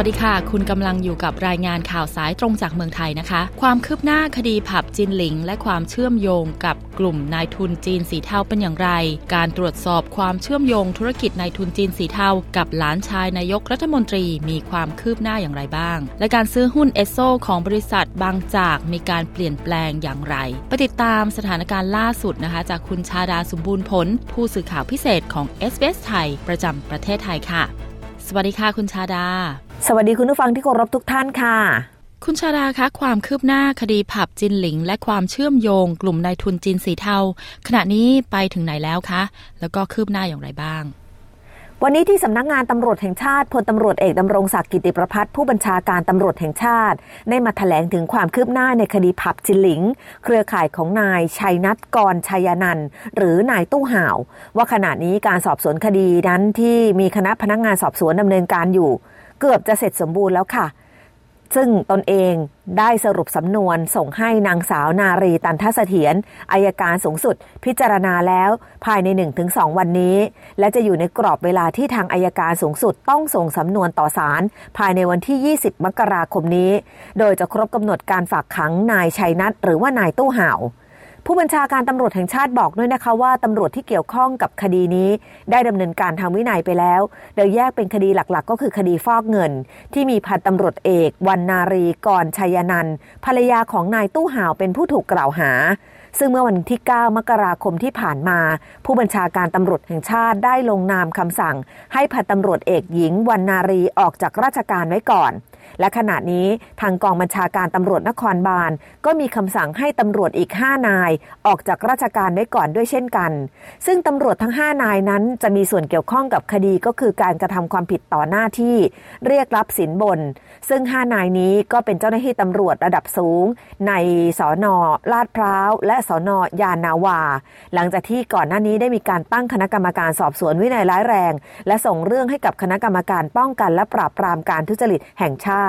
วัสดีค่ะ คุณกำลังอยู่กับรายงานข่าวสายตรงจากเมืองไทยนะคะ ความคืบหน้าคดีผับจินหลิง และความเชื่อมโยงกับกลุ่มนายทุนจีนสีเทาเป็นอย่างไร การตรวจสอบความเชื่อมโยงธุรกิจนายทุนจีนสีเทากับหลานชายนายกรัฐมนตรีมีความคืบหน้าอย่างไรบ้าง และการซื้อหุ้นเอสโซของบริษัทบางจากมีการเปลี่ยนแปลงอย่างไรไปติดตามสถานการณ์ล่าสุดนะคะ จากคุณชาดาสมบูรณ์ผล ผู้สื่อข่าวพิเศษของ s อ s ไทยประจำประเทศไทยค่ะ สวัสดีค่ะคุณชาดา สวัสดีคุณผู้ฟังที่เคารพทุกท่านค่ะ คุณชาดาคะความคืบหน้าคดีผับจินหลิง และความเชื่อมโยงกลุ่มนายทุนจีนสีเทา ขณะนี้ไปถึงไหนแล้วคะ แล้วก็คืบหน้าอย่างไรบ้างวันนี้ที่สำนักงงานตำรวจแห่งชาติพลตำรวจเอกดำรงศักดิ์กิติประพัฒผู้บัญชาการตำรวจแห่งชาติ ได้มาถแถลงถึงความคืบหน้าในคดีผับจินหลิง เครือข่ายของนายชัยนัทกรชัยนันหรือนายตู้ห่าว ว่าขณะนี้การสอบสวนคดีนั้นที่มีคณะพนักงงานสอบสวนดำเนินการอยู่ เกือบจะเสร็จสมบูรณ์แล้วค่ะ ซึ่งตนเองได้สรุปสำนวนส่งให้นางสาวนารีตันทเสถียรอายการสูงสุดพิจารณาแล้วภายใน 1-2 วันนี้ และจะอยู่ในกรอบเวลาที่ทางอายการสูงสุดต้องส่งสำนวนต่อศาลภายในวันที่ 20 มกราคมนี้ โดยจะครบกำหนดการฝากขังนายชัยนัทหรือว่านายตู้ห่าว ผู้บัญชาการตำรวจแห่งชาติบอกด้วยนะคะว่าตำรวจที่เกี่ยวข้องกับคดีนี้ ได้ดำเนินการทางวินัยไปแล้ว โดยแยกเป็นคดีหลักๆ ก็คือคดีฟอกเงิน ที่มีพันตำรวจเอกวันนารีกรชัยนันภรรยาของนายตู้ห่าวเป็นผู้ถูกกล่าวหา ซึ่งเมื่อวันที่ 9 มกราคมที่ผ่านมา ผู้บัญชาการตำรวจแห่งชาติได้ลงนามคำสั่ง ให้พันตำรวจเอกหญิงวันนารีออกจากราชการไว้ก่อน และขณะนี้ทางกองบัญชาการตำรวจนครบาล ก็มีคำสั่งให้ตำรวจอีก 5 นาย ออกจากราชการไว้ก่อนด้วยเช่นกัน ซึ่งตำรวจทั้ง 5 นายนั้น จะมีส่วนเกี่ยวข้องกับคดีก็คือการกระทำความผิดต่อหน้าที่ เรียกรับสินบน ซึ่ง 5 นายนี้ก็เป็นเจ้าหน้าที่ตำรวจระดับสูง ในสอนอลาดพร้าว และสอนอยานาวา หลังจากที่ก่อนหน้านี้ได้มีการตั้งคณะกรรมการสอบสวนวินัยร้ายแรง และส่งเรื่องให้กับคณะกรรมการป้องกันและปราบปรามการทุจริตแห่งชาติ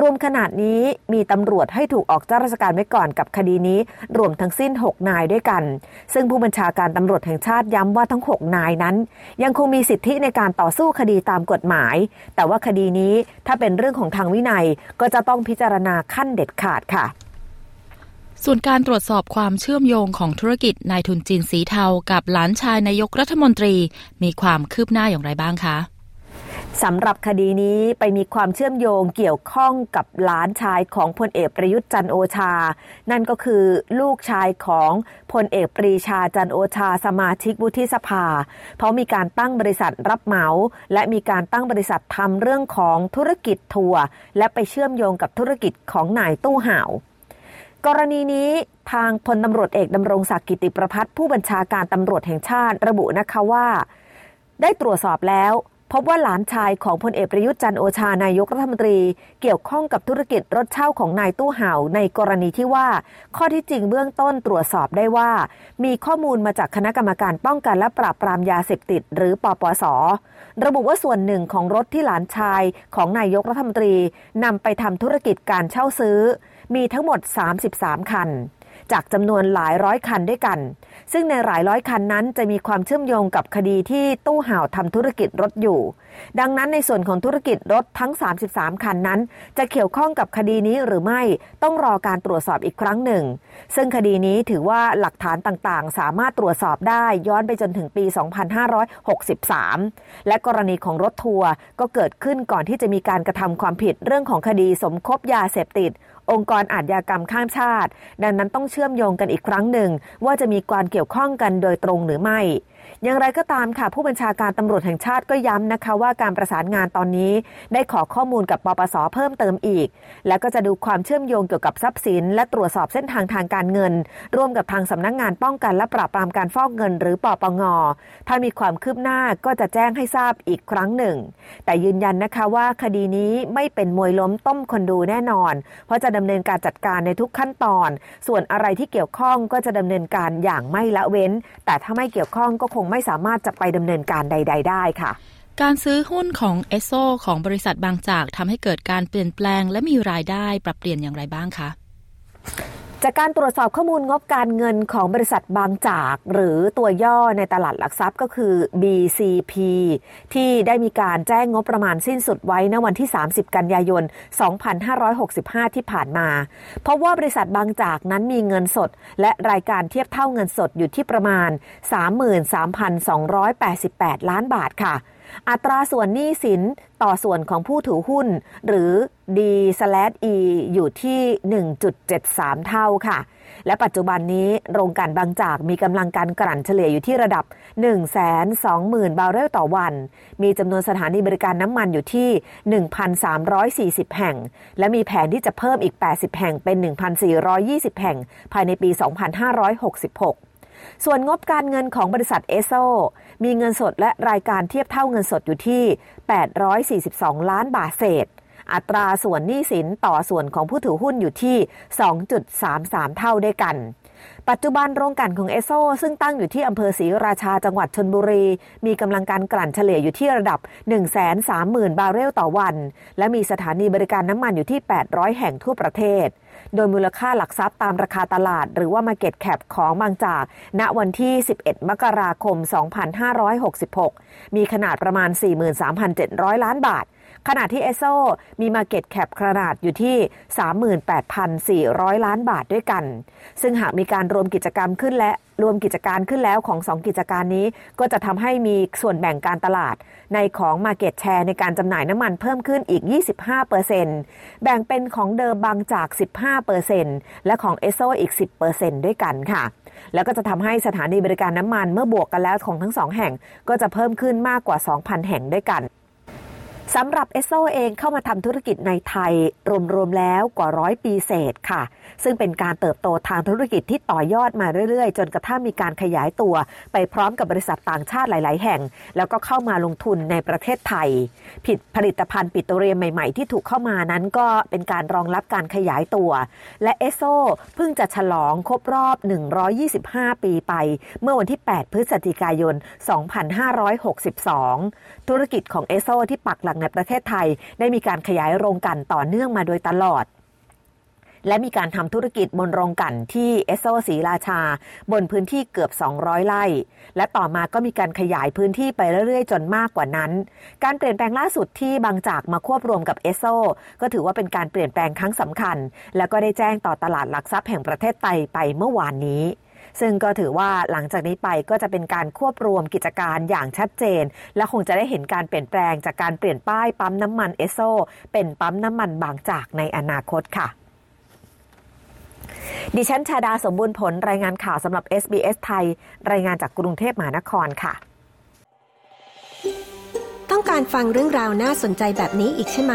รวมขนาดนี้มีตำรวจให้ถูกออกจากราชการไว้ก่อนกับคดีนี้ รวมทั้งสิ้น 6 นายด้วยกัน ซึ่งผู้บัญชาการตำรวจแห่งชาติย้ำว่าทั้ง 6 นายนั้น ยังคงมีสิทธิในการต่อสู้คดีตามกฎหมาย แต่ว่าคดีนี้ถ้าเป็นเรื่องของทางวินัยก็จะต้องพิจารณาขั้นเด็ดขาดค่ะส่วนการตรวจสอบความเชื่อมโยงของธุรกิจนายทุนจีนสีเทากับหลานชายนายกรัฐมนตรี มีความคืบหน้าอย่างไรบ้างคะ สำหรับคดีนี้ไปมีความเชื่อมโยงเกี่ยวข้องกับหลานชายของพลเอกประยุทธ์จันโอชา นั่นก็คือลูกชายของพลเอกปรีชาจันโอชาสมาชิกวุฒิสภา เพราะมีการตั้งบริษัทรับเหมา และมีการตั้งบริษัททำเรื่องของธุรกิจทัวร์และไปเชื่อมโยงกับธุรกิจของนายตู้ห่าวกรณีนี้ทางพลตำรวจเอกดำรงศักดิ์กิติประพัฒผู้บัญชาการตำรวจแห่งชาติระบุนะคะว่า ได้ตรวจสอบแล้ว พบว่าหลานชายของพลเอกประยุทธ์จันโอชานายกรัฐมนตรี เกี่ยวข้องกับธุรกิจรถเช่าของนายตู้เห่าในกรณีที่ว่า ข้อที่จริงเบื้องต้นตรวจสอบได้ว่า มีข้อมูลมาจากคณะกรรมการป้องกันและปราบปรามยาเสพติด หรือปปส ระบุว่าส่วนหนึ่งของรถที่หลานชายของนายกรัฐมนตรีนำไปทำธุรกิจการเช่าซื้อ มีทั้งหมด 33 คัน จากจำนวนหลายร้อยคันด้วยกัน ซึ่งในหลายร้อยคันนั้นจะมีความเชื่อมโยงกับคดีที่ตู้ห่าวทำธุรกิจรถอยู่ ดังนั้นในส่วนของธุรกิจรถทั้ง 33 คันนั้น จะเกี่ยวข้องกับคดีนี้หรือไม่ต้องรอการตรวจสอบอีกครั้งหนึ่ง ซึ่งคดีนี้ถือว่าหลักฐานต่างๆ สามารถตรวจสอบได้ย้อนไปจนถึงปี 2563 และกรณีของรถทัวร์ก็เกิดขึ้นก่อนที่จะมีการกระทำความผิดเรื่องของคดีสมคบยาเสพติด องค์กรอาชญากรรมข้ามชาติ ดังนั้นต้องเชื่อมโยงกันอีกครั้งหนึ่ง ว่าจะมีความเกี่ยวข้องกันโดยตรงหรือไม่ อย่างไรก็ตามค่ะ ผู้บัญชาการตำรวจแห่งชาติก็ย้ำนะคะว่าการประสานงานตอนนี้ได้ขอข้อมูลกับปปสเพิ่มเติมอีก และก็จะดูความเชื่อมโยงเกี่ยวกับทรัพย์สิน และตรวจสอบเส้นทางทางการเงิน ร่วมกับทางสำนักงงานป้องกันและปราบปรามการฟอกเงิน หรือปปงถ้ามีความคืบหน้าก็จะแจ้งให้ทราบอีกครั้งหนึ่ง แต่ยืนยันนะคะว่าคดีนี้ไม่เป็นมวยล้มต้มคนดูแน่นอน เพราะจะดำเนินการจัดการในทุกขั้นตอน ส่วนอะไรที่เกี่ยวข้องก็จะดำเนินการอย่างไม่ละเว้น แต่ถ้าไม่เกี่ยวข้องก็คงไม่สามารถจะไปดำเนินการใด ๆ ได้ค่ะการซื้อหุ้นของเอสโซของบริษัทบางจากทำให้เกิดการเปลี่ยนแปลงและมีรายได้ปรับเปลี่ยนอย่างไรบ้างคะ จากการตรวจสอบข้อมูลงบการเงินของบริษัทบางจาก หรือตัวย่อในตลาดหลักทรัพย์ก็คือ BCP ที่ได้มีการแจ้งงบประมาณสิ้นสุดไว้ในวันที่ 30 กันยายน 2565 ที่ผ่านมา เพราะว่าบริษัทบางจากนั้นมีเงินสด และรายการเทียบเท่าเงินสดอยู่ที่ประมาณ 33,288 ล้านบาทค่ะ อัตราส่วนหนี้สินต่อส่วนของผู้ถือหุ้น หรือ D/E อยู่ที่ 1.73 เท่าค่ะ และปัจจุบันนี้โรงการบางจากมีกำลังการกลั่นเฉลี่ยอยู่ที่ระดับ 120,000 บาร์เรลต่อวัน มีจำนวนสถานีบริการน้ำมันอยู่ที่ 1,340 แห่ง และมีแผนที่จะเพิ่มอีก 80 แห่งเป็น 1,420 แห่ง ภายในปี 2566 ส่วนงบการเงินของบริษัทเอสโซมีเงินสดและรายการเทียบเท่าเงินสดอยู่ที่ 842 ล้านบาทเศษ อัตราส่วนหนี้สินต่อส่วนของผู้ถือหุ้นอยู่ที่ 2.33 เท่าด้วยกัน ปัจจุบันโรงกลั่นของเอโซซึ่งตั้งอยู่ที่อำเภอศรีราชาจังหวัดชนบุรี มีกำลังการกลั่นเฉลี่ยอยู่ที่ระดับ 130,000 บาร์เรลต่อวัน และมีสถานีบริการน้ำมันอยู่ที่ 800 แห่งทั่วประเทศ โดยมูลค่าหลักทรัพย์ตามราคาตลาด หรือว่า Market Cap ของบางจาก ณวันที่ 11 มกราคม 2566 มีขนาดประมาณ 43,700 ล้านบาท ขณะที่เอโซมี Market Cap ขนาดอยู่ที่ 38,400 ล้านบาทด้วยกัน ซึ่งหากมีการรวมกิจกรรมขึ้นและรวมกิจการขึ้นแล้วของ 2 กิจการนี้ ก็จะทำให้มีส่วนแบ่งการตลาด ในของ Market Share ในการจำหน่ายน้ำมันเพิ่มขึ้นอีก 25%แบ่งเป็นของเดิมบางจาก 15%และของเอโซอีก 10%ด้วยกันค่ะ แล้วก็จะทำให้สถานีบริการน้ำมันเมื่อบวกกันแล้วของทั้งสองแห่งก็จะเพิ่มขึ้นมากกว่า 2,000 แห่งด้วยกัน สำหรับเอสโซเองเข้ามาทำธุรกิจในไทย รวมๆแล้วกว่าร้อยปีเศษค่ะ ซึ่งเป็นการเติบโตทางธุรกิจที่ต่อยอดมาเรื่อยๆ จนกระทั่งมีการขยายตัว ไปพร้อมกับบริษัทต่างชาติหลาย ๆ แห่ง แล้วก็เข้ามาลงทุนในประเทศไทย ผิดผลิตภัณฑ์ปิโตรเลียมใหม่ ๆ ที่ถูกเข้ามานั้นก็เป็นการรองรับการขยายตัว และเอสโซเพิ่งจะฉลองครบรอบ 125 ปีไป เมื่อวันที่ 8 พฤศจิกายน 2562 ธุรกิจของเอสโซที่ปักหลักในประเทศไทย ได้มีการขยายโรงกันต่อเนื่องมาโดยตลอดและมีการทำธุรกิจบนโรงกันที่เอสโซศรีราชา บนพื้นที่เกือบ 200 ไร่ และต่อมาก็มีการขยายพื้นที่ไปเรื่อยๆ จนมากกว่านั้น การเปลี่ยนแปลงล่าสุดที่บางจากมาควบรวมกับเอสโซก็ถือว่าเป็นการเปลี่ยนแปลงครั้งสำคัญ และก็ได้แจ้งต่อตลาดหลักทรัพย์แห่งประเทศไทยไปเมื่อวานนี้ ซึ่งก็ถือว่าหลังจากนี้ไปก็จะเป็นการควบรวมกิจการอย่างชัดเจน และคงจะได้เห็นการเปลี่ยนแปลงจากการเปลี่ยนป้ายปั๊มน้ำมันเอสโซเป็นปั๊มน้ำมันบางจากในอนาคตค่ะดิฉันชาดาสมบูรณ์ผลรายงานข่าวสำหรับ SBS ไทย รายงานจากกรุงเทพมหานครค่ะ ต้องการฟังเรื่องราวน่าสนใจแบบนี้อีกใช่ไหม